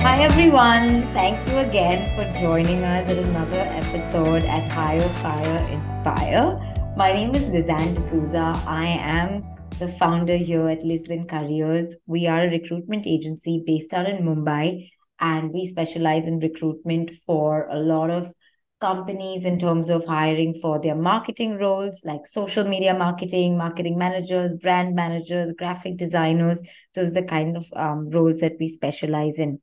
Hi, everyone. Thank you again for joining us at another episode at Hire, Fire, Inspire. My name is Lizanne D'Souza. I am the founder here at Lislin Careers. We are a recruitment agency based out in Mumbai, and we specialize in recruitment for a lot of companies in terms of hiring for their marketing roles like social media marketing, marketing managers, brand managers, graphic designers. Those are the kind of um, roles that we specialize in.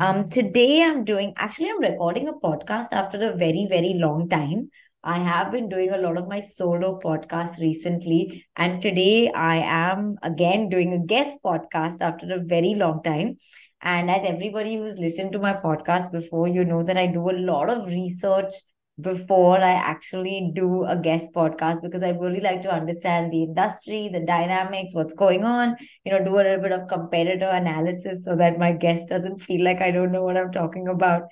Um, today, I'm doing actually, I'm recording a podcast after a very, very long time. I have been doing a lot of my solo podcasts recently. And today I am again doing a guest podcast after a very long time. And as everybody who's listened to my podcast before, you know that I do a lot of research before I actually do a guest podcast because I really like to understand the industry, the dynamics, what's going on, you know, do a little bit of competitor analysis so that my guest doesn't feel like I don't know what I'm talking about.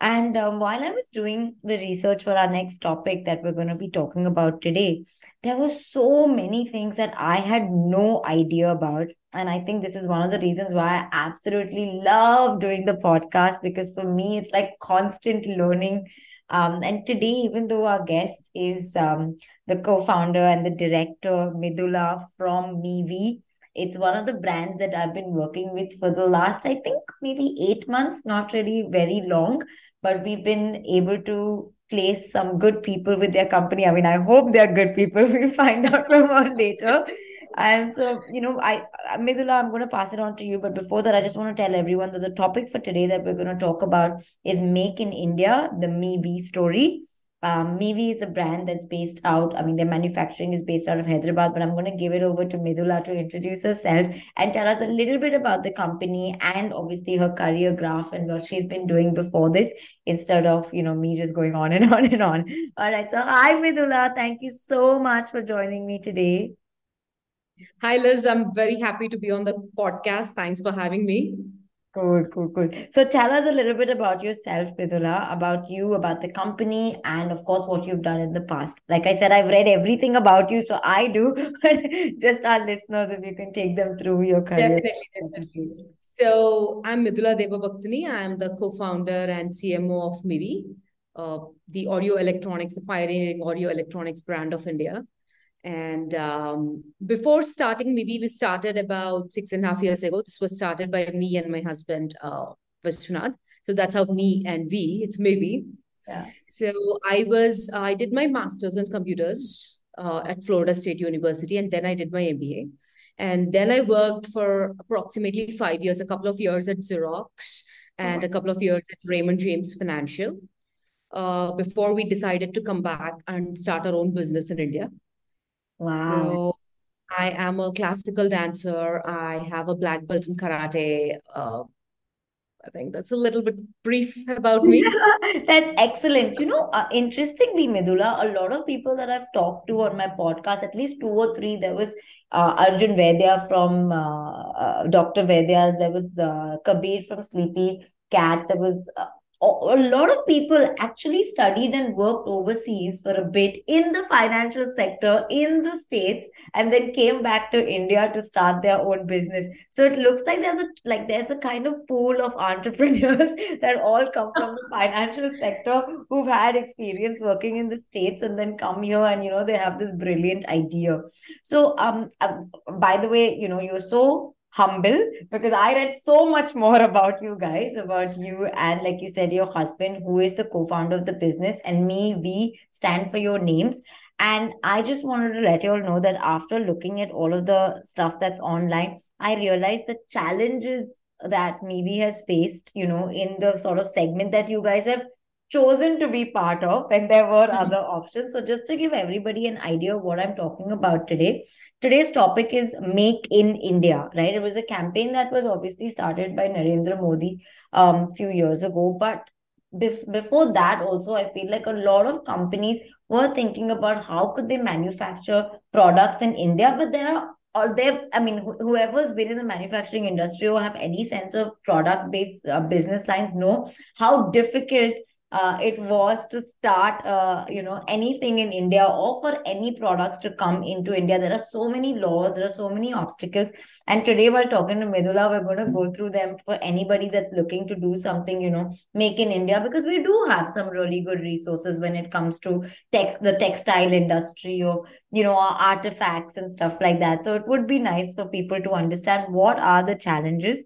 And um, while I was doing the research for our next topic that we're going to be talking about today, there were so many things that I had no idea about. And I think this is one of the reasons why I absolutely love doing the podcast because for me, it's like constant learning. Um, and today, even though our guest is um, the co founder and the director, Midhula from Mivi, it's one of the brands that I've been working with for the last, I think, maybe eight months, not really very long, but we've been able to place some good people with their company. I mean, I hope they're good people. We'll find out from on later. And so, you know, I, Midhula, I'm going to pass it on to you. But before that, I just want to tell everyone that the topic for today that we're going to talk about is Make in India, the Mivi story. Um, Mivi is a brand that's based out, I mean, their manufacturing is based out of Hyderabad, but I'm going to give it over to Midhula to introduce herself and tell us a little bit about the company and obviously her career graph and what she's been doing before this instead of, you know, me just going on and on and on. All right. So, hi, Midhula. Thank you so much for joining me today. Hi, Liz. I'm very happy to be on the podcast. Thanks for having me. Cool, cool, cool. So tell us a little bit about yourself, Midhula, about you, about the company, and of course, what you've done in the past. Like I said, I've read everything about you, so I do, but just our listeners, if you can take them through your career. Definitely, definitely. So I'm Midhula Devabhaktuni. I'm the co-founder and CMO of MIVI, uh, the audio electronics, the pioneering audio electronics brand of India. And um, before starting Mivi we started about six and a half years ago. This was started by me and my husband, uh, Vishwanath. So that's how me and we, it's Mivi. Yeah. So I was, uh, I did my master's in computers uh, at Florida State University, and then I did my MBA. And then I worked for approximately five years, a couple of years at Xerox and a couple of years at Raymond James Financial uh, before we decided to come back and start our own business in India. Wow. So I am a classical dancer. I have a black belt in karate. Uh, I think that's a little bit brief about me. that's excellent. You know, uh, interestingly, Midhula, a lot of people that I've talked to on my podcast, at least two or three, there was uh, Arjun Vaidya from uh, uh Dr. Vaidya's, there was uh, Kabir from Sleepy Cat, there was uh, a lot of people actually studied and worked overseas for a bit in the financial sector in the states and then came back to india to start their own business. So it looks like there's a like there's a kind of pool of entrepreneurs that all come from the financial sector who've had experience working in the states and then come here and you know they have this brilliant idea. So um uh, by the way you know you're so humble because I read so much more about you guys, about you, and like you said, your husband, who is the co founder of the business, and me, we stand for your names. And I just wanted to let you all know that after looking at all of the stuff that's online, I realized the challenges that Mivi has faced, you know, in the sort of segment that you guys have chosen to be part of and there were mm-hmm. other options. So just to give everybody an idea of what i'm talking about today today's topic is make in india right? It was a campaign that was obviously started by narendra modi um few years ago. But before that also i feel like a lot of companies were thinking about how could they manufacture products in india. But there are or they i mean wh- whoever's been in the manufacturing industry or have any sense of product based uh, business lines know how difficult uh, it was to start, uh, you know, anything in India or for any products to come into India. There are so many laws, there are so many obstacles. And today, while talking to Midhula, we're going to go through them for anybody that's looking to do something, you know, make in India, because we do have some really good resources when it comes to text, the textile industry or, you know, artifacts and stuff like that. So it would be nice for people to understand what are the challenges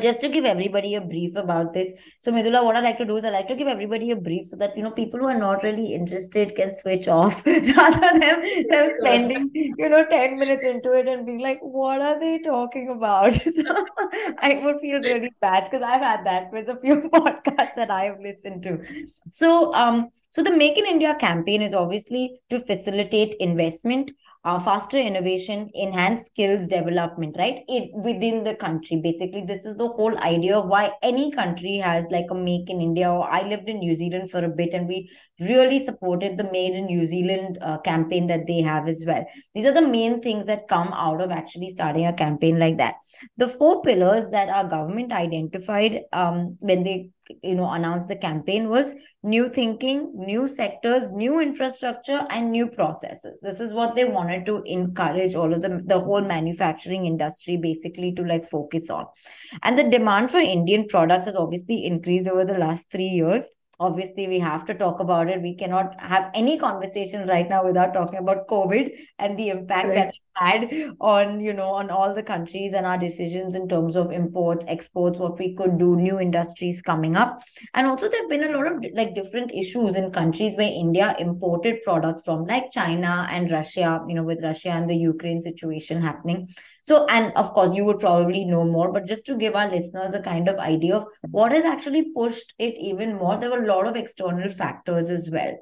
just to give everybody a brief about this. So, Midhula, what I like to do is I like to give everybody a brief so that you know people who are not really interested can switch off rather than them spending you know ten minutes into it and being like, "What are they talking about?" So, I would feel really bad because I've had that with a few podcasts that I have listened to. So, um, so the Make in India campaign is obviously to facilitate investment uh, faster innovation, enhanced skills development, right? It within the country. Basically, this is the whole idea of why any country has like a make in India. Or I lived in New Zealand for a bit, and we really supported the Made in New Zealand uh, campaign that they have as well. These are the main things that come out of actually starting a campaign like that. The four pillars that our government identified um, when they you know announced the campaign was new thinking new sectors new infrastructure and new processes this is what they wanted to encourage all of the the whole manufacturing industry basically to like focus on and the demand for indian products has obviously increased over the last 3 years obviously we have to talk about it we cannot have any conversation right now without talking about covid and the impact right. that had on you know on all the countries and our decisions in terms of imports exports what we could do new industries coming up. And also there have been a lot of like different issues in countries where india imported products from like china and russia you know with russia and the ukraine situation happening. So and of course you would probably know more but just to give our listeners a kind of idea of what has actually pushed it even more there were a lot of external factors as well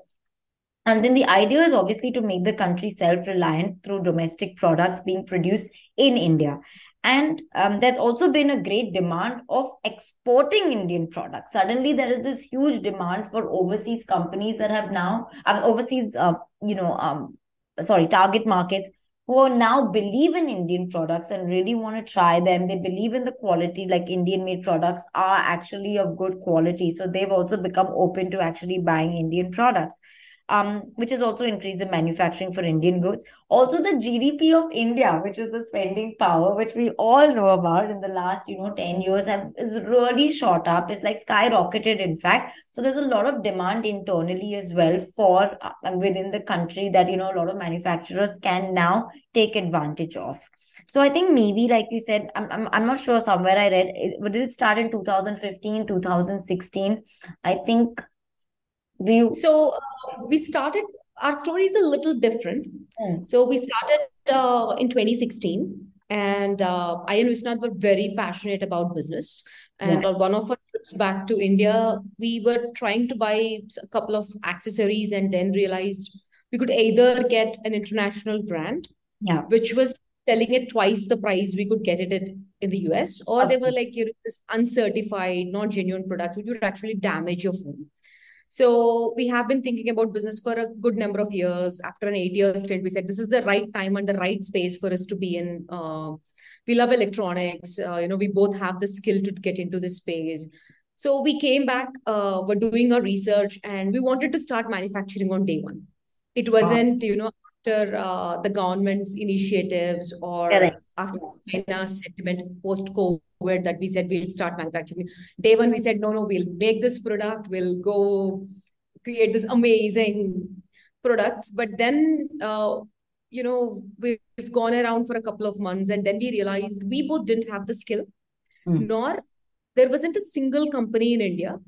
and then the idea is obviously to make the country self reliant through domestic products being produced in India. And um, there's also been a great demand of exporting Indian products. Suddenly, there is this huge demand for overseas companies that have now, uh, overseas, uh, you know, um, sorry, target markets who now believe in Indian products and really want to try them. They believe in the quality, like Indian made products are actually of good quality. So they've also become open to actually buying Indian products um, which has also increased the manufacturing for Indian goods. Also, the GDP of India, which is the spending power, which we all know about in the last, you know, 10 years, have is really shot up. It's like skyrocketed, in fact. So there's a lot of demand internally as well for uh, within the country that, you know, a lot of manufacturers can now take advantage of. So I think maybe, like you said, I'm, I'm, I'm not sure somewhere I read, but did it start in 2015, 2016? I think do you so uh, we started our story is a little different mm. so we started uh, in 2016 and uh, I and Vishwanath were very passionate about business. And yeah. on one of our trips back to India, we were trying to buy a couple of accessories and then realized we could either get an international brand, yeah. which was selling it twice the price we could get it in the US, or okay. they were like, you know, this uncertified, non genuine products, which would actually damage your phone. So we have been thinking about business for a good number of years. After an eight year stint, we said this is the right time and the right space for us to be in. Uh, we love electronics. Uh, you know, we both have the skill to get into this space. So we came back, uh, we're doing our research, and we wanted to start manufacturing on day one. It wasn't, wow. you know, after uh, the government's initiatives or Correct. After China sentiment post COVID that we said we'll start manufacturing. Day one, we said, no, no, we'll make this product, we'll go create this amazing products. But then, uh, you know, we've gone around for a couple of months and then we realized we both didn't have the skill, mm. nor there wasn't a single company in India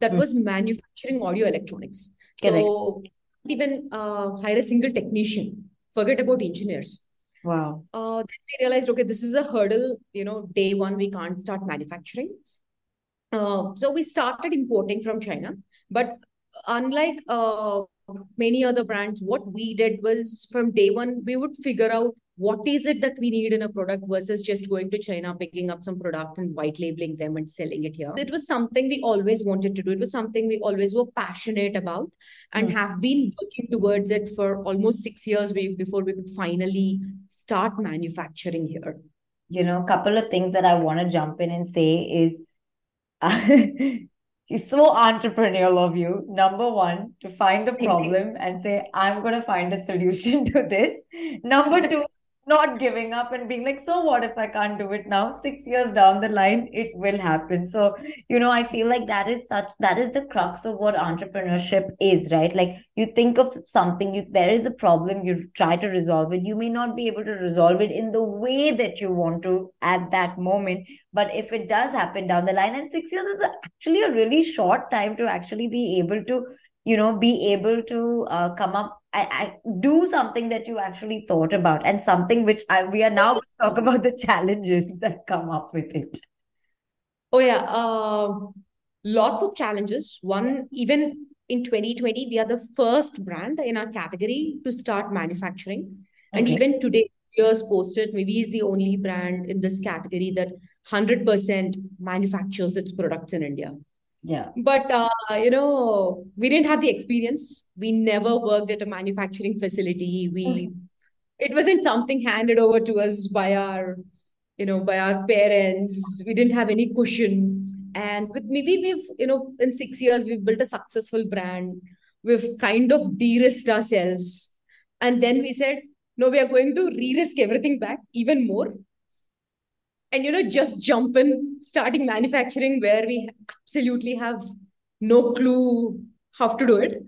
that mm. was manufacturing audio electronics. Correct. So even uh, hire a single technician. Forget about engineers. Wow. Uh, then we realized, okay, this is a hurdle. You know, day one we can't start manufacturing. Uh, so we started importing from China, but unlike uh, many other brands, what we did was from day one we would figure out what is it that we need in a product versus just going to China, picking up some product and white labeling them and selling it here. It was something we always wanted to do. It was something we always were passionate about and mm. have been working towards it for almost six years before we could finally start manufacturing here. You know, a couple of things that I want to jump in and say is is so entrepreneurial of you. Number one, to find a problem and say, I'm going to find a solution to this. Number two, not giving up and being like, so what if I can't do it now? Six years down the line, it will happen. So, you know, I feel like that is such, that is the crux of what entrepreneurship is, right? Like you think of something, you, there is a problem, you try to resolve it. You may not be able to resolve it in the way that you want to at that moment. But if it does happen down the line, and six years is actually a really short time to actually be able to you know be able to uh, come up I, I do something that you actually thought about and something which I, we are now going to talk about the challenges that come up with it. Oh yeah uh, lots of challenges. One even in 2020 we are the first brand in our category to start manufacturing. And okay. even today years posted Mivi is the only brand in this category that 100% manufactures its products in india yeah. But, uh, you know, we didn't have the experience. We never worked at a manufacturing facility. We, it wasn't something handed over to us by our, you know, by our parents. We didn't have any cushion. And with Mivi we've, you know, in six years, we've built a successful brand. We've kind of de-risked ourselves. And then we said, no, we are going to re-risk everything back even more and you know just jump in starting manufacturing where we absolutely have no clue how to do it.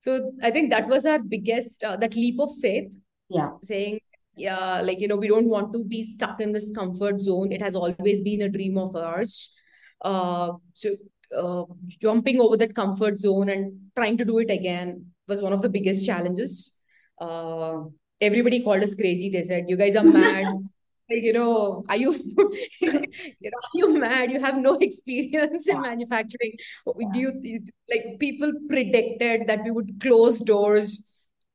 So i think that was our biggest uh, that leap of faith. Yeah. Saying yeah like you know we don't want to be stuck in this comfort zone. It has always been a dream of ours. Uh so uh, jumping over that comfort zone and trying to do it again was one of the biggest challenges. Uh everybody called us crazy. They said you guys are mad you know, are you, you know, are you mad? You have no experience in manufacturing. Do you like people predicted that we would close doors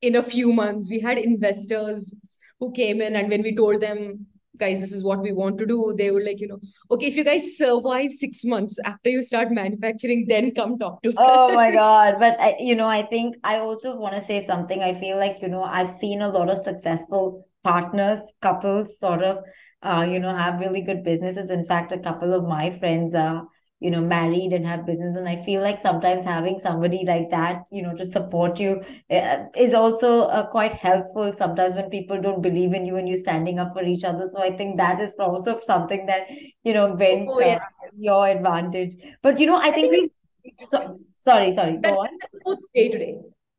in a few months? We had investors who came in, and when we told them, guys, this is what we want to do, they were like, you know, okay, if you guys survive six months after you start manufacturing, then come talk to oh us. Oh my God. But, I, you know, I think I also want to say something. I feel like, you know, I've seen a lot of successful partners, couples sort of, uh, you know, have really good businesses. In fact, a couple of my friends are, you know, married and have business. And I feel like sometimes having somebody like that, you know, to support you uh, is also uh, quite helpful sometimes when people don't believe in you and you're standing up for each other. So I think that is also something that, you know, went oh, yeah. Uh, your advantage. But, you know, I think we. So, sorry, sorry. Go on. Day today.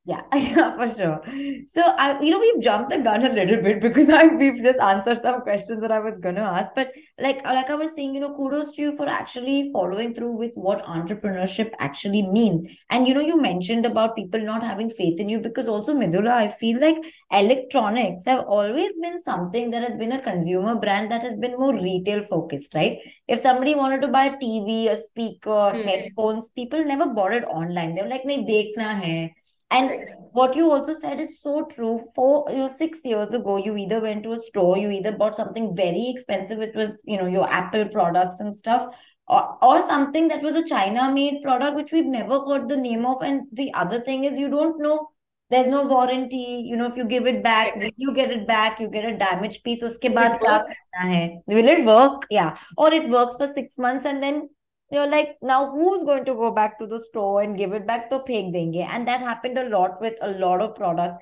Yeah, yeah, for sure. So I, you know, we've jumped the gun a little bit because I we've just answered some questions that I was gonna ask. But like like I was saying, you know, kudos to you for actually following through with what entrepreneurship actually means. And you know, you mentioned about people not having faith in you because also Midhula, I feel like electronics have always been something that has been a consumer brand that has been more retail focused, right? If somebody wanted to buy a TV, a speaker, mm-hmm. headphones, people never bought it online. They were like, "Nahi, dekhna hai." And what you also said is so true. For you know, six years ago, you either went to a store, you either bought something very expensive, which was you know your Apple products and stuff, or, or something that was a China made product, which we've never heard the name of. And the other thing is, you don't know. There's no warranty. You know, if you give it back, you get it back, you get a damaged piece. Uske baad kya karna hai? Will it work? Yeah. Or it works for six months and then you're like now who's going to go back to the store and give it back to phek denge? And that happened a lot with a lot of products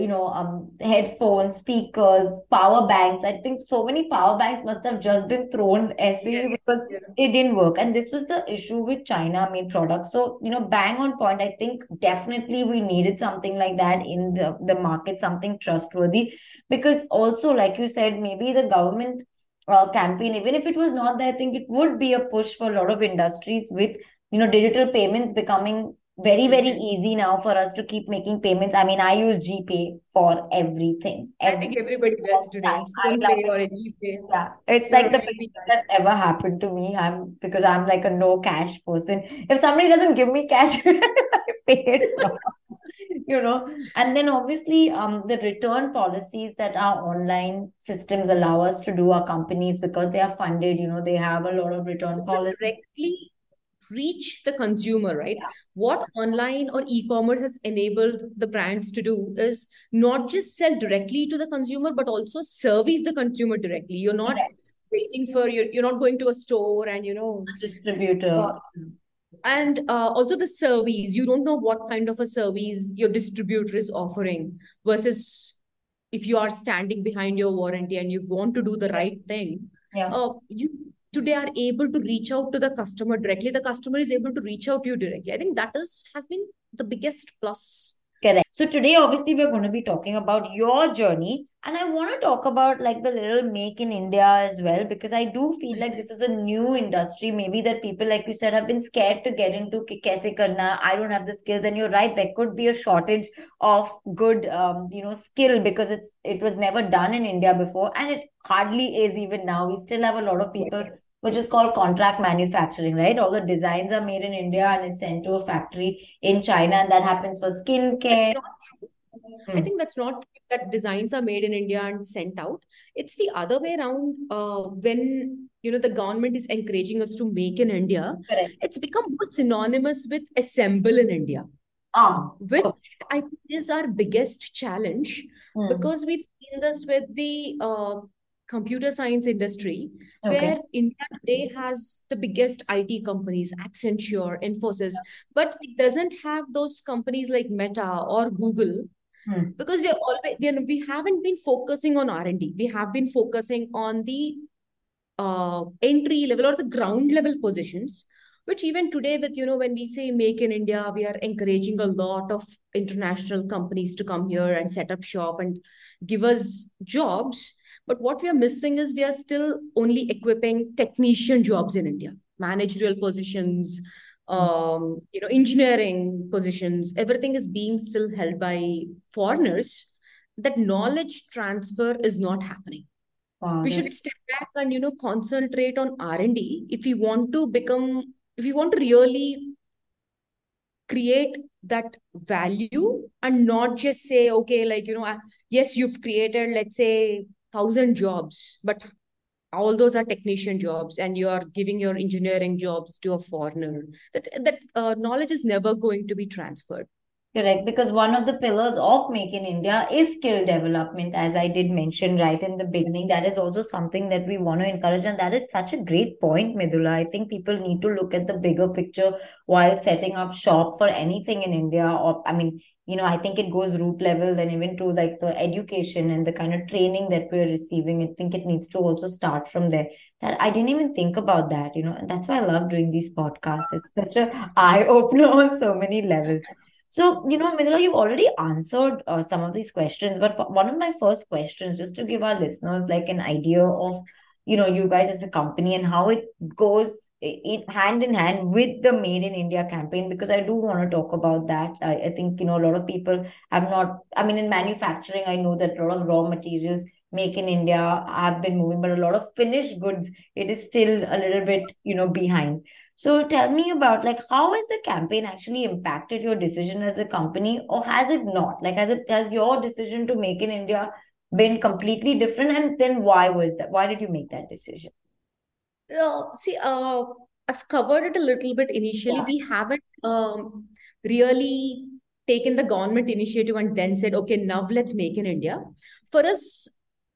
you know um headphones speakers power banks. I think so many power banks must have just been thrown essay yes, because it didn't work. And this was the issue with china made products. So you know bang on point i think definitely we needed something like that in the the market something trustworthy. Because also like you said maybe the government uh, campaign. Even if it was not there i think it would be a push for a lot of industries with you know digital payments becoming very very easy now for us to keep making payments. I mean i use gpay for everything. I think everybody does today. pay or gpay yeah. It's like the best that's ever happened to me. I'm because i'm like a no cash person. If somebody doesn't give me cash i pay it you know? And then obviously um the return policies that our online systems allow us to do our companies because they are funded you know they have a lot of return policies. directly reach the consumer right? Yeah. what online or e-commerce has enabled the brands to do is not just sell directly to the consumer but also service the consumer directly. You're not waiting for you're, you're not going to a store and you know. A distributor. And uh, also the service. You don't know what kind of a service your distributor is offering versus if you are standing behind your warranty and you want to do the right thing. Yeah. uh, you today are able to reach out to the customer directly the customer is able to reach out to you directly i think that is has been the biggest plus Correct. So today, obviously, we're going to be talking about your journey. And I want to talk about like the little make in India as well, because I do feel like this is a new industry. Maybe that people, like you said, have been scared to get into kaise karna. I don't have the skills. And you're right, there could be a shortage of good, um, you know, skill because it's it was never done in India before. And it hardly is even now. We still have a lot of people which is called contract manufacturing, right? All the designs are made in India and it's sent to a factory in China, and that happens for skincare. Hmm. I think that's not that designs are made in India and sent out. It's the other way around. Uh, when you know the government is encouraging us to make in India, Correct. it's become more synonymous with assemble in India. Ah, which I think is our biggest challenge hmm. because we've seen this with the uh, computer science industry, okay. where India today has the biggest IT companies, Accenture, Infosys, but it doesn't have those companies like Meta or Google. Hmm. Because we are always we, are, we haven't been focusing on R and D. We have been focusing on the uh, entry level or the ground level positions, which even today with you know when we say make in india we are encouraging a lot of international companies to come here and set up shop and give us jobs but what we are missing is we are still only equipping technician jobs in India, managerial positions, um, you know, engineering positions. Everything is being still held by foreigners. That knowledge transfer is not happening. Wow, we should step back and you know concentrate on R and D if we want to become if we want to really create that value and not just say okay like you know yes you've created let's say thousand jobs, but all those are technician jobs, and you are giving your engineering jobs to a foreigner. That that uh, knowledge is never going to be transferred. Correct, because one of the pillars of Make in India is skill development, as I did mention right in the beginning. That is also something that we want to encourage, and that is such a great point, Midhula. I think people need to look at the bigger picture while setting up shop for anything in India. Or, I mean, you know, I think it goes root level, then even to like the education and the kind of training that we're receiving. I think it needs to also start from there. That I didn't even think about that, you know, and that's why I love doing these podcasts. It's such a eye opener on so many levels. So, you know, Midhula, you've already answered uh, some of these questions, but one of my first questions, just to give our listeners like an idea of, you know, you guys as a company and how it goes it hand in hand with the Made in India campaign, because I do want to talk about that. I, I think, you know, a lot of people have not, I mean, in manufacturing, I know that a lot of raw materials make in India have been moving, but a lot of finished goods, it is still a little bit, you know, behind. So tell me about like how has the campaign actually impacted your decision as a company, or has it not? Like has it has your decision to make in India been completely different, and then why was that? Why did you make that decision? Uh, see, uh, I've covered it a little bit initially. Yeah. We haven't um, really taken the government initiative and then said, okay, now let's make in India. For us,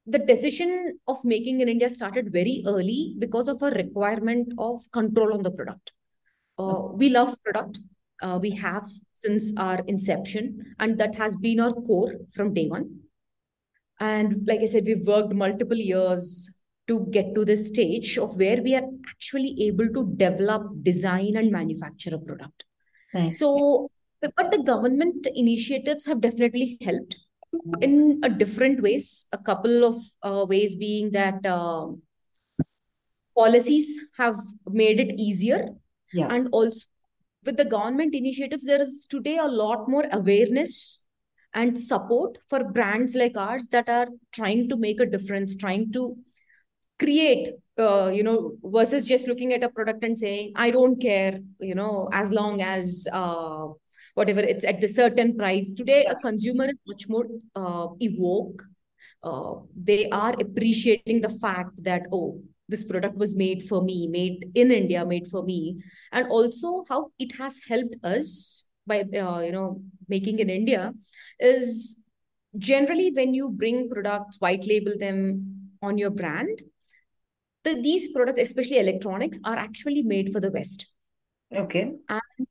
the decision of making in India started very early because of a requirement of control on the product. Uh, we love product. Uh, we have since our inception, and that has been our core from day one. And like I said, we've worked multiple years to get to this stage of where we are actually able to develop, design, and manufacture a product. Nice. So, but the government initiatives have definitely helped in a different ways a couple of uh, ways being that uh, policies have made it easier yeah. and also with the government initiatives there is today a lot more awareness and support for brands like ours that are trying to make a difference trying to create uh, you know versus just looking at a product and saying i don't care you know as long as uh, whatever it's at the certain price. Today a consumer is much more uh, evoke uh, they are appreciating the fact that oh this product was made for me made in india made for me. And also how it has helped us by uh, you know making in india is generally when you bring products white label them on your brand the, these products especially electronics are actually made for the west Okay. And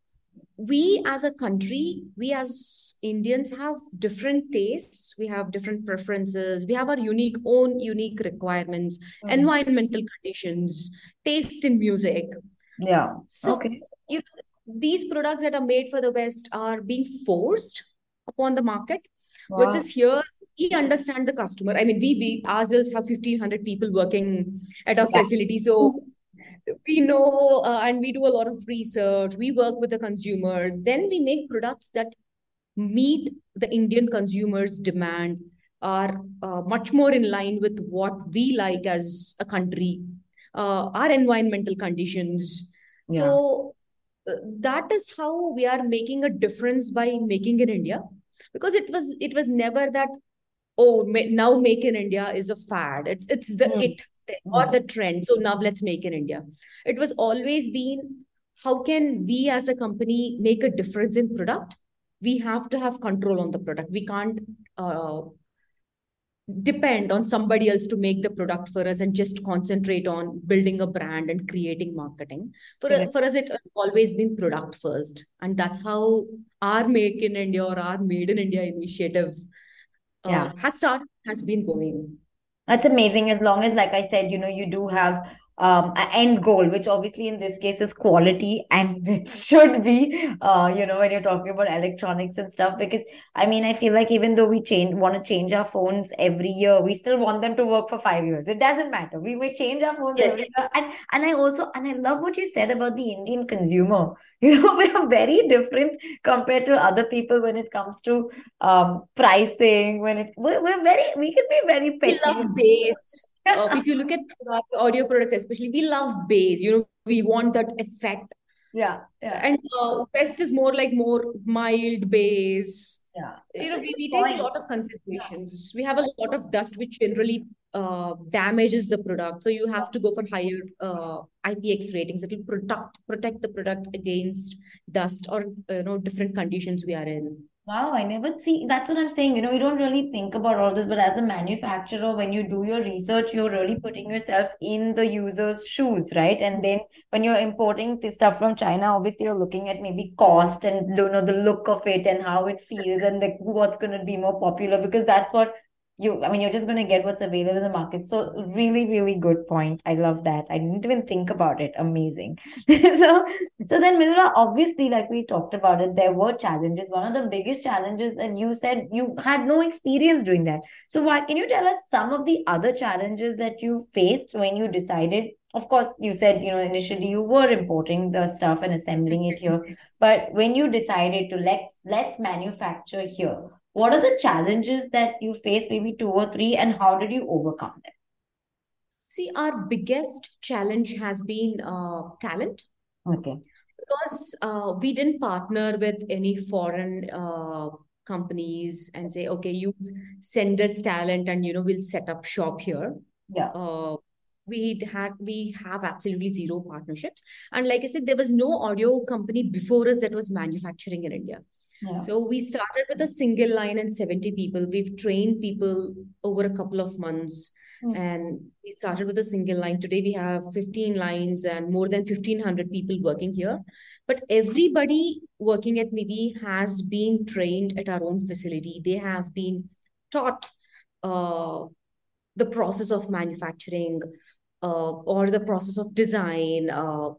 we as a country, we as Indians have different tastes, we have different preferences, we have our unique own unique requirements, Mhm. environmental conditions, taste in music. Yeah. So Okay. you these products that are made for the West are being forced upon the market, Wow. versus here we understand the customer. I mean, we we ourselves have 1,500 people working at our Yeah. facility, so we know uh, and we do a lot of research. We work with the consumers. Then we make products that meet the Indian consumers' demand, are uh, much more in line with what we like as a country, uh, our environmental conditions. Yeah. So uh, that is how we are making a difference by making in India, because it was it was never that oh now make in India is a fad. It's it's the Mm. it thing or the trend. So now let's make in India. It was always been how can we as a company make a difference in product? We have to have control on the product. We can't uh, depend on somebody else to make the product for us and just concentrate on building a brand and creating marketing. For, Yeah. for us, it has always been product first. And that's how our Make in India or our Made in India initiative Yeah. has started, has been going. That's amazing. As long as, like I said, you know, you do have um an end goal, which obviously in this case is quality, and it should be, uh, you know, when you're talking about electronics and stuff. Because I mean, I feel like even though we change want to change our phones every year, we still want them to work for five years. It doesn't matter. We may change our phones Yes. every year. And and I also and I love what you said about the Indian consumer. You know, we are very different compared to other people when it comes to um pricing. When it we're, we're very we can be very We petty. love bass. Uh, if you look at products, audio products especially, we love bass. You know, we want that effect. Yeah, yeah, And uh, West is more like more mild bass. yeah. You know, we, we take a lot of considerations. We have a lot of dust which generally uh, damages the product. So you have to go for higher uh, IPX ratings. It will protect protect the product against dust or you know different conditions we are in. Wow, I never see. That's what I'm saying. You know, you don't really think about all this, but as a manufacturer, when you do your research, you're really putting yourself in the user's shoes, right? And then when you're importing this stuff from China, obviously you're looking at maybe cost and you know the look of it and how it feels and the what's going to be more popular because that's what you. I mean, you're just going to get what's available in the market. So really, really good point. I love that. I didn't even think about it. Amazing. so so then, Midhula, obviously, like we talked about it, there were challenges. One of the biggest challenges, and you said you had no experience doing that. So why can you tell us some of the other challenges that you faced when you decided? Of course, you said, you know, initially you were importing the stuff and assembling it here. But when you decided to let's let's manufacture here, what are the challenges that you faced, maybe two or three, and how did you overcome them? See, our biggest challenge has been uh, talent. Okay. because uh, we didn't partner with any foreign uh, companies and say okay you send us talent and you know we'll set up shop here Yeah. uh, we had we have absolutely zero partnerships and like i said there was no audio company before us that was manufacturing in india Yeah. so we started with a single line and 70 people we've trained people over a couple of months Hmm. and we started with a single line today we have 15 lines and more than 1500 people working here but everybody working at Mivi has been trained at our own facility they have been taught uh, the process of manufacturing uh, or the process of design uh,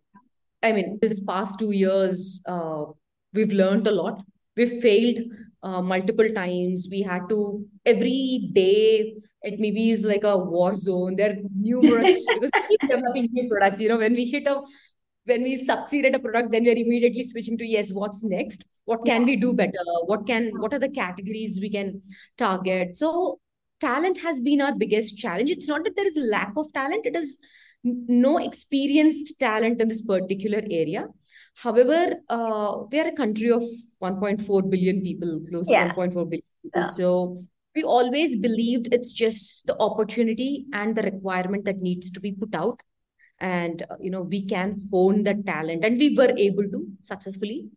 I mean, this past two years, uh, we've learned a lot. We've failed uh, multiple times. We had to every day. It Mivi is like a war zone. There are numerous because we keep developing new products. You know, when we hit a when we succeed at a product, then we're immediately switching to yes, what's next? What can we do better? What can what are the categories we can target? So talent has been our biggest challenge. It's not that there is a lack of talent. It is no experienced talent in this particular area. However, uh, we are a country of 1.4 billion people, close Yeah. to 1.4 billion people. Yeah. So we always believed it's just the opportunity and the requirement that needs to be put out. And, uh, you know, we can hone that talent. And we were able to successfully.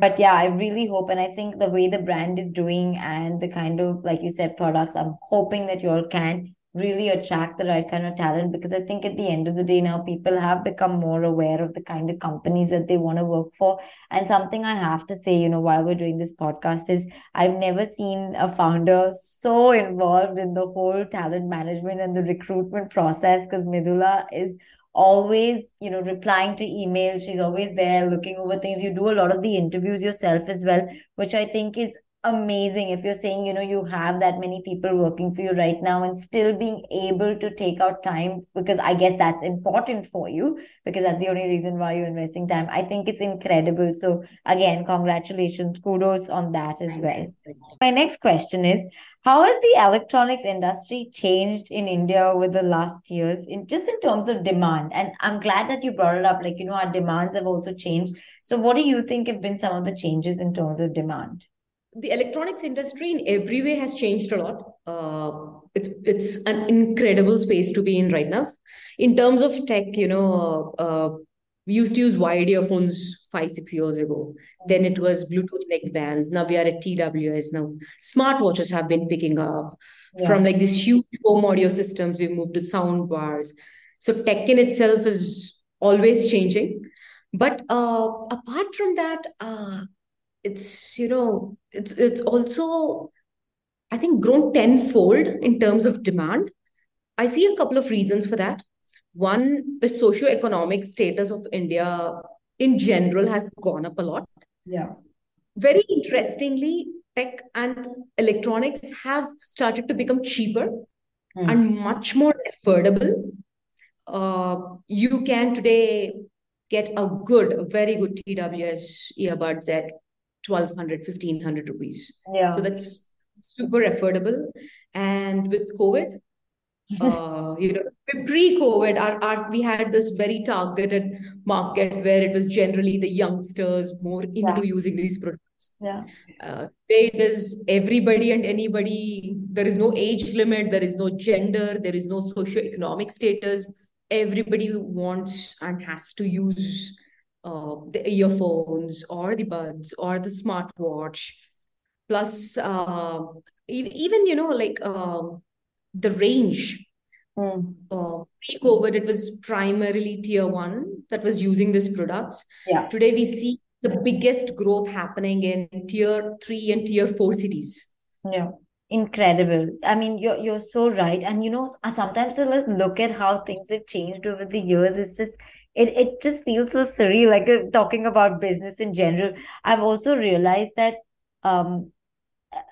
But yeah, I really hope, and I think the way the brand is doing and the kind of, like you said, products, I'm hoping that you all can really attract the right kind of talent because I think at the end of the day now people have become more aware of the kind of companies that they want to work for. And something I have to say, you know, while we're doing this podcast is I've never seen a founder so involved in the whole talent management and the recruitment process because Midhula is always you know replying to emails she's always there looking over things you do a lot of the interviews yourself as well which i think is amazing if you're saying you know you have that many people working for you right now and still being able to take out time because i guess that's important for you because that's the only reason why you're investing time. I think it's incredible. So again congratulations kudos on that as well. my next question is how has the electronics industry changed in india over the last years in just in terms of demand? And i'm glad that you brought it up like you know our demands have also changed. So what do you think have been some of the changes in terms of demand the electronics industry in every way has changed a lot. Uh, it's it's an incredible space to be in right now. In terms of tech, you know, uh, we used to use wired earphones five six years ago. Then it was Bluetooth neckbands. Now we are at TWS. Now smartwatches have been picking up. Yeah. From like these huge home audio systems, we moved to sound bars. So tech in itself is always changing. But uh, apart from that, uh, it's you know it's it's also i think grown tenfold in terms of demand. I see a couple of reasons for that. One the socio-economic status of india in general has gone up a lot. Yeah. Very interestingly tech and electronics have started to become cheaper mm. and much more affordable. Uh, you can today get a good a very good tws earbuds at 1200 1500 rupees. Yeah. So that's super affordable. And with covid uh, you know pre-covid our, our we had this very targeted market where it was generally the youngsters more into yeah. using these products. Yeah. Uh, it is everybody and anybody there is no age limit there is no gender there is no socio-economic status. Everybody wants and has to use uh, the earphones or the buds or the smartwatch. Plus uh, even you know like uh, the range. Mm. pre-covid it was primarily tier one that was using these products. Yeah. Today we see the biggest growth happening in tier three and tier four cities. Yeah. Incredible. I mean you're you're so right. And you know sometimes so let's look at how things have changed over the years. It's just it, it just feels so surreal like uh, talking about business in general. I've also realized that um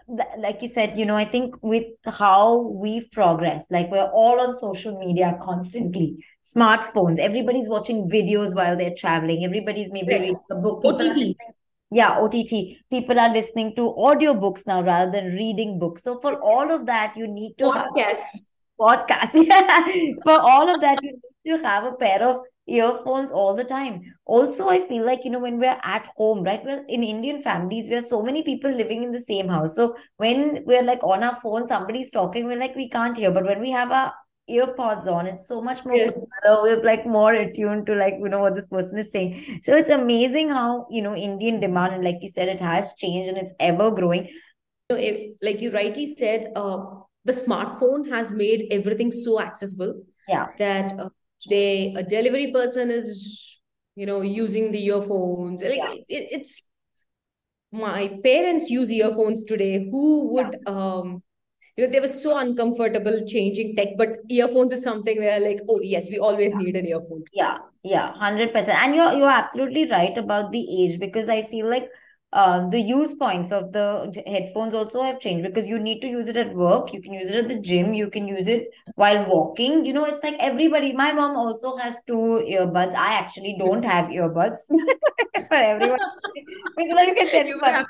th- like you said you know i think with how we've progressed like we're all on social media constantly. Smartphones everybody's watching videos while they're traveling. Everybody's maybe yeah. reading a book. OTT. yeah ott people are listening to audiobooks now rather than reading books. So for all of that you need to podcasts. Podcast yeah. for all of that you need to have a pair of earphones all the time. Also, I feel like, you know, when we're at home, right? Well, in Indian families, we are so many people living in the same house. So when we're like on our phone, somebody's talking, we're like, we can't hear. But when we have our earpods on, it's so much more yes. We're like more attuned to like, you know, what this person is saying. So it's amazing how, you know, Indian demand, and like you said, it has changed and it's ever growing. You know, if, like you rightly said, uh, the smartphone has made everything so accessible. Yeah. That uh, today a delivery person is you know using the earphones like yeah. it, it's my parents use earphones today who would yeah. um you know they were so uncomfortable changing tech but earphones is something they're like oh yes we always yeah. need an earphone yeah yeah 100% and you're you're absolutely right about the age because i feel like uh, the use points of the headphones also have changed because you need to use it at work. You can use it at the gym. You can use it while walking. You know it's like everybody my mom also has two earbuds. I actually don't have earbuds. For everyone because you can you have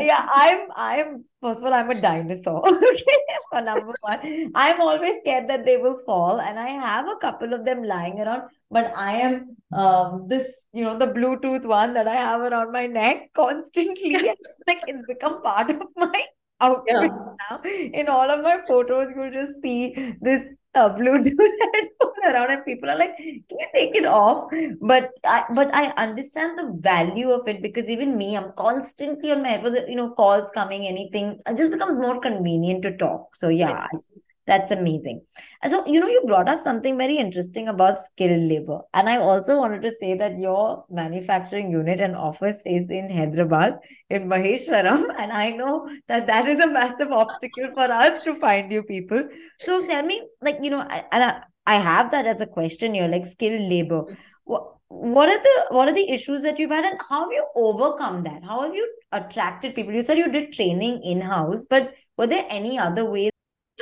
yeah i'm i'm first of all i'm a dinosaur okay for number one i'm always scared that they will fall and i have a couple of them lying around but I am um this you know the Bluetooth one that I have around my neck constantly. like it's become part of my outfit yeah. now. In all of my photos, you'll just see this uh, Bluetooth headphone around, and people are like, "Can you take it off?" But I but I understand the value of it because even me, I'm constantly on my head with you know calls coming, anything. It just becomes more convenient to talk. So yeah. Yes That's amazing. So, you know, you brought up something very interesting about skilled labor. And I also wanted to say that your manufacturing unit and office is in Hyderabad, in Maheshwaram. And I know that that is a massive obstacle for us to find you people. So tell me, like, you know, and I, I have that as a question here, like skilled labor. What, what are the what are the issues that you've had and how have you overcome that how have you attracted people you said you did training in house but were there any other ways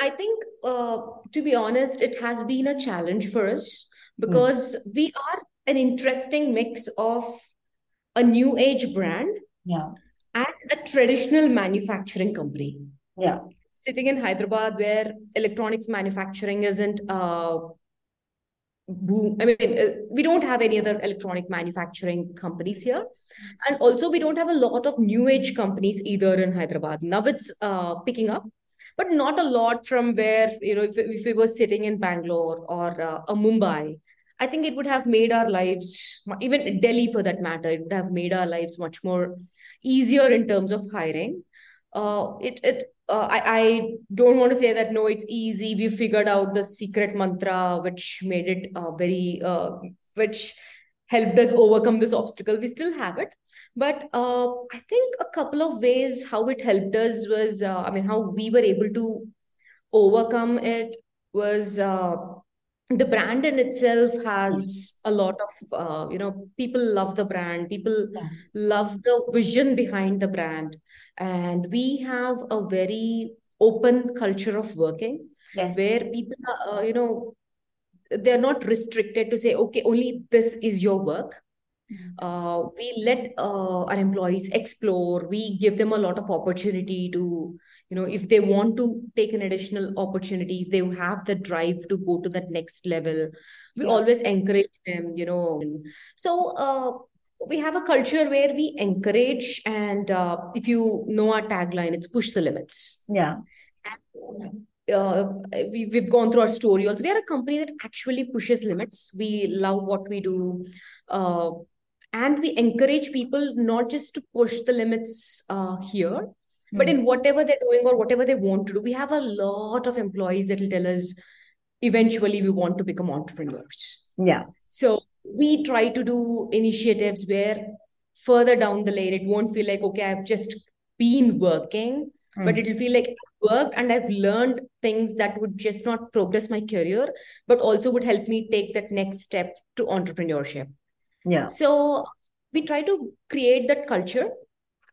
I think, uh, to be honest, it has been a challenge for us because mm. we are an interesting mix of a new age brand yeah. and a traditional manufacturing company. Yeah. Sitting in Hyderabad, where electronics manufacturing isn't uh, boom. I mean, uh, we don't have any other electronic manufacturing companies here. And also, we don't have a lot of new age companies either in Hyderabad. Now it's uh, picking up but not a lot from where you know if, if we were sitting in bangalore or uh, a mumbai i think it would have made our lives even delhi for that matter it would have made our lives much more easier in terms of hiring. Uh, it it uh, I, I don't want to say that no it's easy. We figured out the secret mantra which made it uh, very uh, which helped us overcome this obstacle. We still have it but uh, I think a couple of ways how it helped us was, uh, I mean, how we were able to overcome it was uh, the brand in itself has a lot of, uh, you know, people love the brand, people yeah. love the vision behind the brand. And we have a very open culture of working yes. where people, are, uh, you know, they're not restricted to say, okay, only this is your work. Uh, we let uh, our employees explore. We give them a lot of opportunity to, you know, if they want to take an additional opportunity, if they have the drive to go to that next level, we yeah. always encourage them, you know. So, uh, we have a culture where we encourage, and uh, if you know our tagline, it's push the limits. Yeah. uh, we, we've gone through our story also we are a company that actually pushes limits we love what we do uh, and we encourage people not just to push the limits uh, here mm. but in whatever they're doing or whatever they want to do we have a lot of employees that will tell us eventually we want to become entrepreneurs yeah so we try to do initiatives where further down the lane it won't feel like okay i've just been working mm. but it'll feel like I've worked and i've learned things that would just not progress my career but also would help me take that next step to entrepreneurship yeah. So we try to create that culture.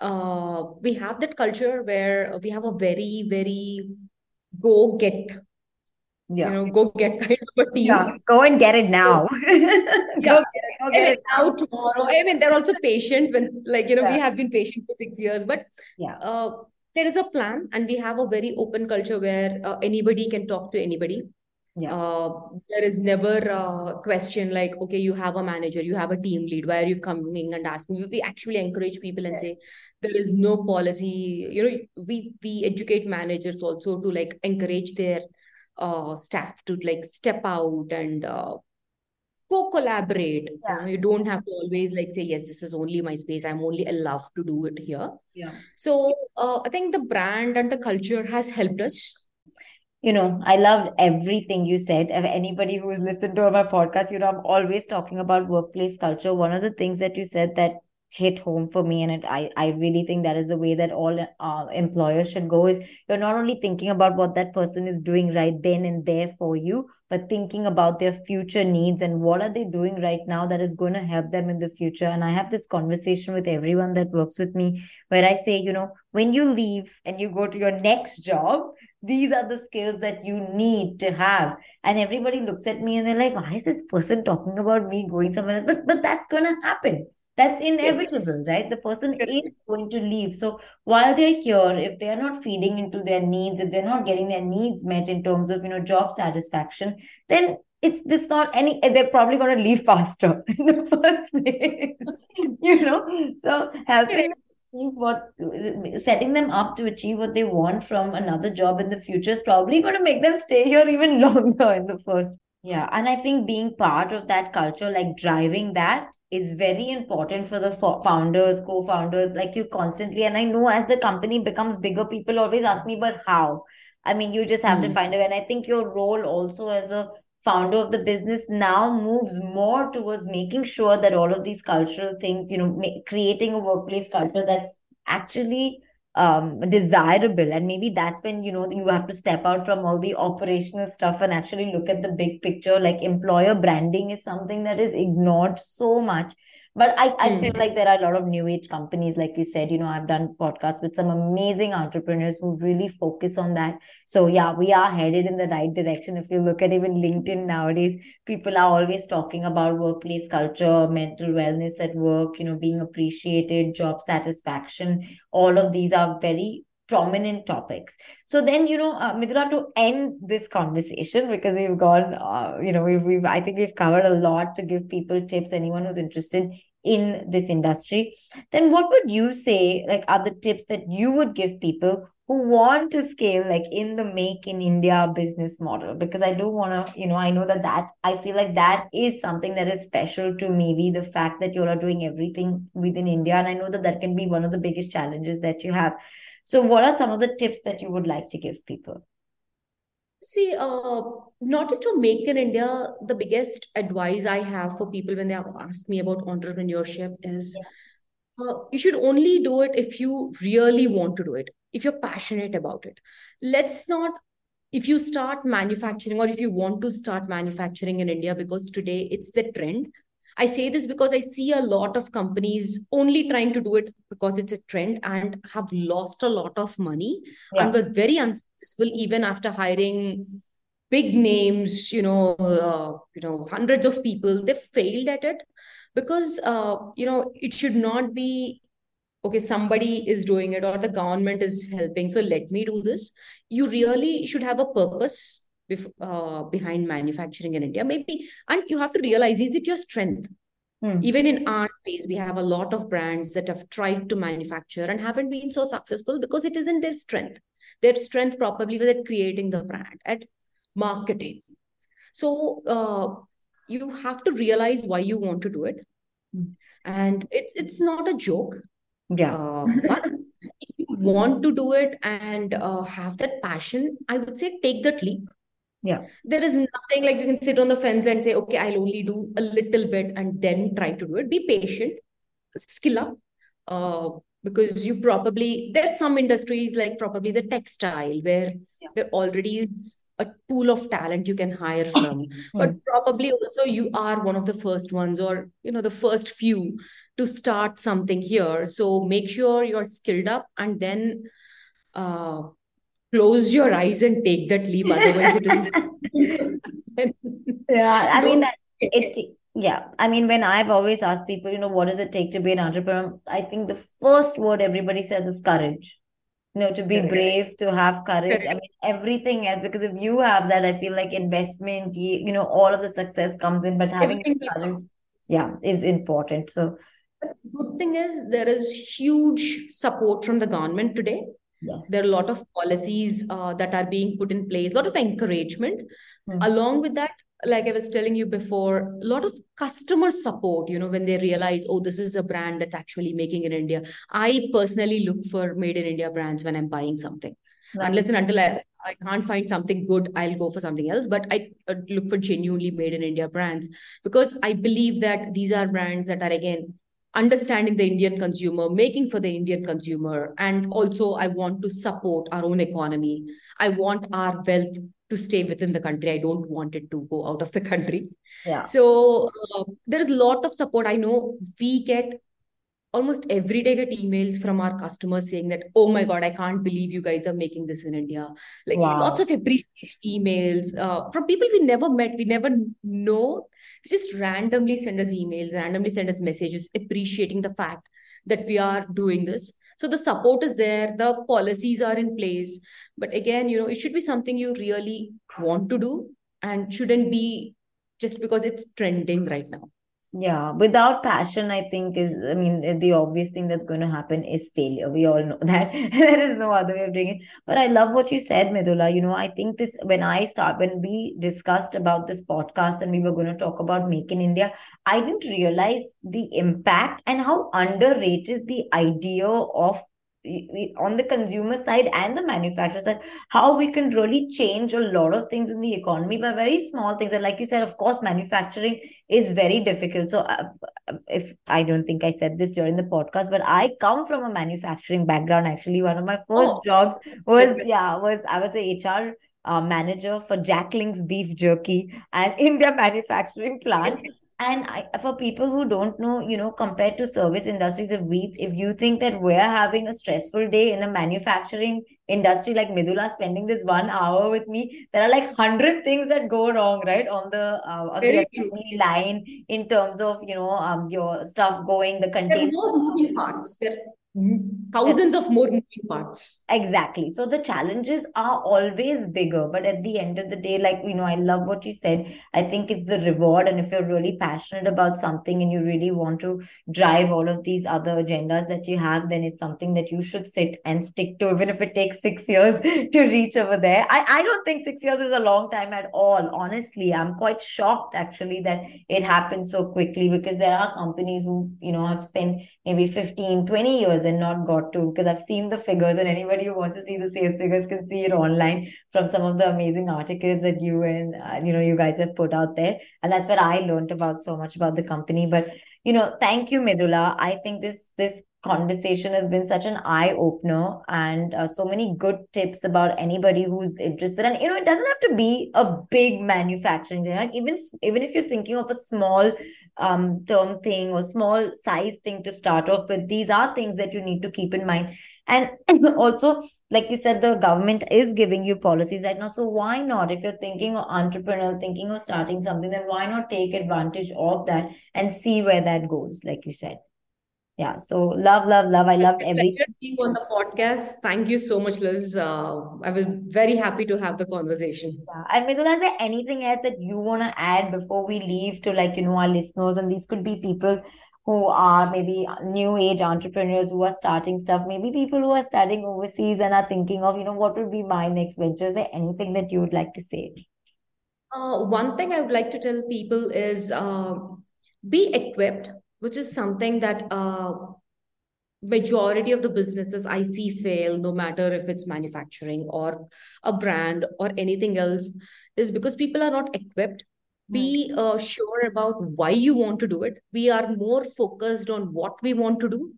Uh, we have that culture where we have a very, very go get yeah. you know, go get kind of a team. Yeah, go and get it now. go get it, go get it now tomorrow. I mean, they're also patient when, like, you know, yeah. we have been patient for six years, but yeah, uh, there is a plan, and we have a very open culture where uh, anybody can talk to anybody yeah. Uh, there is never a question like okay you have a manager you have a team lead why are you coming and asking? We actually encourage people and say there is no policy you know we we educate managers also to like encourage their uh, staff to like step out and uh, co collaborate yeah. you, you don't have to always like say yes this is only my space. I'm only allowed to do it here. Yeah. So uh, i think the brand and the culture has helped us you know, I loved everything you said. If anybody who's listened to my podcast, you know, I'm always talking about workplace culture. One of the things that you said that hit home for me and it, I, I really think that is the way that all uh, employers should go is you're not only thinking about what that person is doing right then and there for you but thinking about their future needs and what are they doing right now that is going to help them in the future. And i have this conversation with everyone that works with me where i say you know when you leave and you go to your next job these are the skills that you need to have. And everybody looks at me and they're like why is this person talking about me going somewhere else? But but that's going to happen that's inevitable yes. right? The person is going to leave. So while they're here if they are not feeding into their needs if they're not getting their needs met in terms of you know job satisfaction then it's this not any they're probably going to leave faster in the first place you know? So helping what setting them up to achieve what they want from another job in the future is probably going to make them stay here even longer in the first yeah, and I think being part of that culture, like driving that, is very important for the founders, co-founders. Like you constantly, and I know as the company becomes bigger, people always ask me, but how? I mean, you just have mm. to hmm. find it. And I think your role also as a founder of the business now moves more towards making sure that all of these cultural things, you know, creating a workplace culture that's actually um desirable. And maybe that's when you know you have to step out from all the operational stuff and actually look at the big picture. Like employer branding is something that is ignored so much but I, I mm. feel like there are a lot of new age companies, like you said, you know, I've done podcasts with some amazing entrepreneurs who really focus on that. So yeah, we are headed in the right direction. If you look at even LinkedIn nowadays, people are always talking about workplace culture, mental wellness at work, you know, being appreciated, job satisfaction. All of these are very prominent topics. So then, you know, uh, to end this conversation, because we've gone, uh, you know, we've, we've, I think we've covered a lot to give people tips, anyone who's interested in this industry, then what would you say, like, are the tips that you would give people who want to scale, like, in the make in India business model? Because I do want to, you know, I know that that, I feel like that is something that is special to maybe the fact that you are doing everything within India. And I know that that can be one of the biggest challenges that you have. So, what are some of the tips that you would like to give people? See, uh, not just to make in India, the biggest advice I have for people when they ask me about entrepreneurship is uh, you should only do it if you really want to do it, if you're passionate about it. Let's not, if you start manufacturing or if you want to start manufacturing in India, because today it's the trend, I say this because I see a lot of companies only trying to do it because it's a trend and have lost a lot of money yeah. and were very unsuccessful even after hiring big names, you know, uh, you know, hundreds of people. They failed at it because uh, you know it should not be okay. Somebody is doing it or the government is helping, so let me do this. You really should have a purpose uh, behind manufacturing in India. Maybe, and you have to realize is it your strength? Hmm. Even in our space, we have a lot of brands that have tried to manufacture and haven't been so successful because it isn't their strength. Their strength probably was at creating the brand, at marketing. So uh, you have to realize why you want to do it, hmm. and it's it's not a joke. Yeah. Uh, but if you want to do it and uh, have that passion, I would say take that leap yeah. There is nothing like you can sit on the fence and say, okay, I'll only do a little bit and then try to do it. Be patient, skill up. Uh, because you probably there's some industries like probably the textile where yeah. there already is a pool of talent you can hire from but hmm. probably also you are one of the first ones or you know the first few to start something here so make sure you're skilled up and then uh, close your eyes and take that leap otherwise it is yeah i mean that it yeah i mean when i've always asked people you know what does it take to be an entrepreneur? I think the first word everybody says is courage. You know to be brave to have courage. I mean everything else because if you have that i feel like investment you, you know all of the success comes in but having courage yeah is important. So good thing is there is huge support from the government today Yes. There are a lot of policies uh, that are being put in place, a lot of encouragement. Mm-hmm. Along with that, like I was telling you before, a lot of customer support, you know, when they realize, oh, this is a brand that's actually making in India. I personally look for made in India brands when I'm buying something. Nice. Unless and until I, I can't find something good, I'll go for something else. But I uh, look for genuinely made in India brands because I believe that these are brands that are, again, understanding the Indian consumer, making for the Indian consumer. And also, I want to support our own economy. I want our wealth to stay within the country. I don't want it to go out of the country. Yeah. So uh, there is a lot of support. I know we get almost every day get emails from our customers saying that oh my god i can't believe you guys are making this in india. Like wow. lots of emails uh, from people we never met we never know. Just randomly send us emails randomly send us messages appreciating the fact that we are doing this. So the support is there the policies are in place. But again you know it should be something you really want to do and shouldn't be just because it's trending right now yeah without passion i think is i mean the obvious thing that's going to happen is failure. We all know that. There is no other way of doing it. But i love what you said Midhula. you know i think this when i start when we discussed about this podcast and we were going to talk about make in india i didn't realize the impact and how underrated the idea of on the consumer side and the manufacturer side, how we can really change a lot of things in the economy by very small things. And like you said, of course, manufacturing is very difficult. So, uh, if I don't think I said this during the podcast, but I come from a manufacturing background. Actually, one of my first oh, jobs was yeah was I was a HR uh, manager for Jack Link's beef jerky and in their manufacturing plant and I, for people who don't know you know compared to service industries if we if you think that we're having a stressful day in a manufacturing industry like Midhula spending this one hour with me there are like 100 things that go wrong right on the uh, on the assembly line in terms of you know um your stuff going the container there are more moving parts. There Mm-hmm. thousands of more moving parts. Exactly. So the challenges are always bigger but at the end of the day like you know i love what you said. I think it's the reward and if you're really passionate about something and you really want to drive all of these other agendas that you have then it's something that you should sit and stick to even if it takes 6 years to reach over there. I i don't think 6 years is a long time at all. Honestly i'm quite shocked actually that it happened so quickly because there are companies who you know have spent maybe 15 20 years and not got to because I've seen the figures and anybody who wants to see the sales figures can see it online from some of the amazing articles that you and uh, you know you guys have put out there. And that's what I learned about so much about the company. But you know thank you Midhula I think this this conversation has been such an eye opener and uh, so many good tips about anybody who's interested. And you know it doesn't have to be a big manufacturing thing. Like even even if you're thinking of a small um term thing or small size thing to start off with these are things that you need to keep in mind. And also like you said the government is giving you policies right now. So why not if you're thinking of entrepreneur thinking of starting something then why not take advantage of that and see where that goes like you said yeah so love love love. I loved everything. being on the podcast. Thank you so much liz. Uh, i was very happy to have the conversation. Yeah. and Midhula, is there anything else that you want to add before we leave to like you know our listeners? And these could be people who are maybe new age entrepreneurs who are starting stuff. Maybe people who are studying overseas and are thinking of you know what would be my next venture. Is there anything that you would like to say? Uh, one thing i would like to tell people is uh, be equipped which is something that uh, majority of the businesses I see fail, no matter if it's manufacturing or a brand or anything else, is because people are not equipped. Be uh, sure about why you want to do it. We are more focused on what we want to do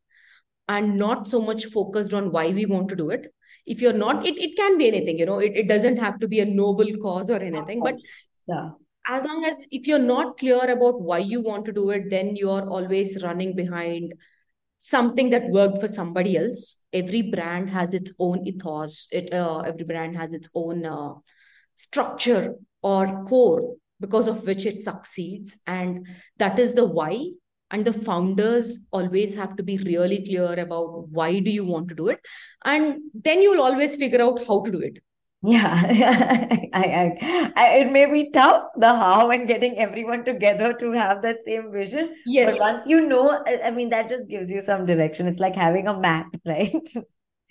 and not so much focused on why we want to do it. If you're not, it, it can be anything, you know, it, it doesn't have to be a noble cause or anything, but yeah as long as if you're not clear about why you want to do it then you're always running behind something that worked for somebody else. Every brand has its own ethos. It uh, every brand has its own uh, structure or core because of which it succeeds. And that is the why. And the founders always have to be really clear about why do you want to do it. And then you'll always figure out how to do it yeah, I, I, I, it may be tough the how and getting everyone together to have that same vision. Yes. But once you know, I mean, that just gives you some direction. It's like having a map, right?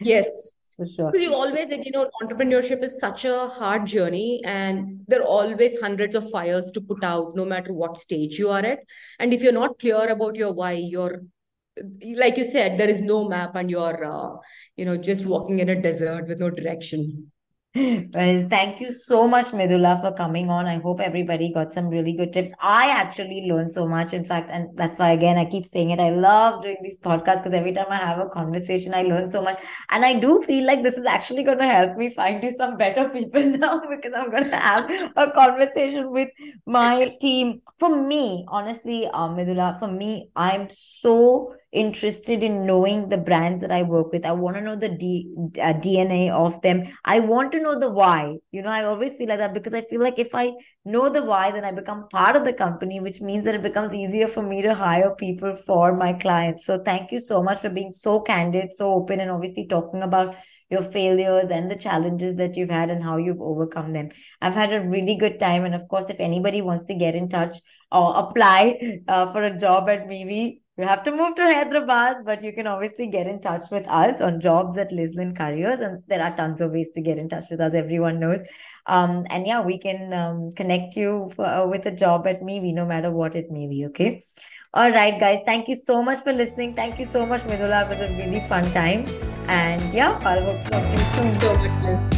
Yes. For sure. Because you always, you know, entrepreneurship is such a hard journey, and there are always hundreds of fires to put out, no matter what stage you are at. And if you're not clear about your why, you're like you said, there is no map, and you're, uh, you know, just walking in a desert with no direction. Well, thank you so much, Midhula, for coming on. I hope everybody got some really good tips. I actually learned so much, in fact, and that's why, again, I keep saying it. I love doing these podcasts because every time I have a conversation, I learn so much. And I do feel like this is actually going to help me find you some better people now because I'm going to have a conversation with my team. For me, honestly, um, Midhula, for me, I'm so interested in knowing the brands that I work with. I want to know the D, uh, DNA of them. I want to know the why. You know, I always feel like that because I feel like if I know the why, then I become part of the company, which means that it becomes easier for me to hire people for my clients. So thank you so much for being so candid, so open, and obviously talking about your failures and the challenges that you've had and how you've overcome them. I've had a really good time. And of course, if anybody wants to get in touch or apply uh, for a job at Mivi, you have to move to Hyderabad, but you can obviously get in touch with us on jobs at Lislin Careers. And there are tons of ways to get in touch with us. Everyone knows. Um, and yeah, we can um, connect you for, uh, with a job at Mivi, no matter what it may be. Okay. All right, guys. Thank you so much for listening. Thank you so much, Midhula. It was a really fun time. And yeah, I'll talk to you soon. So much, Liz.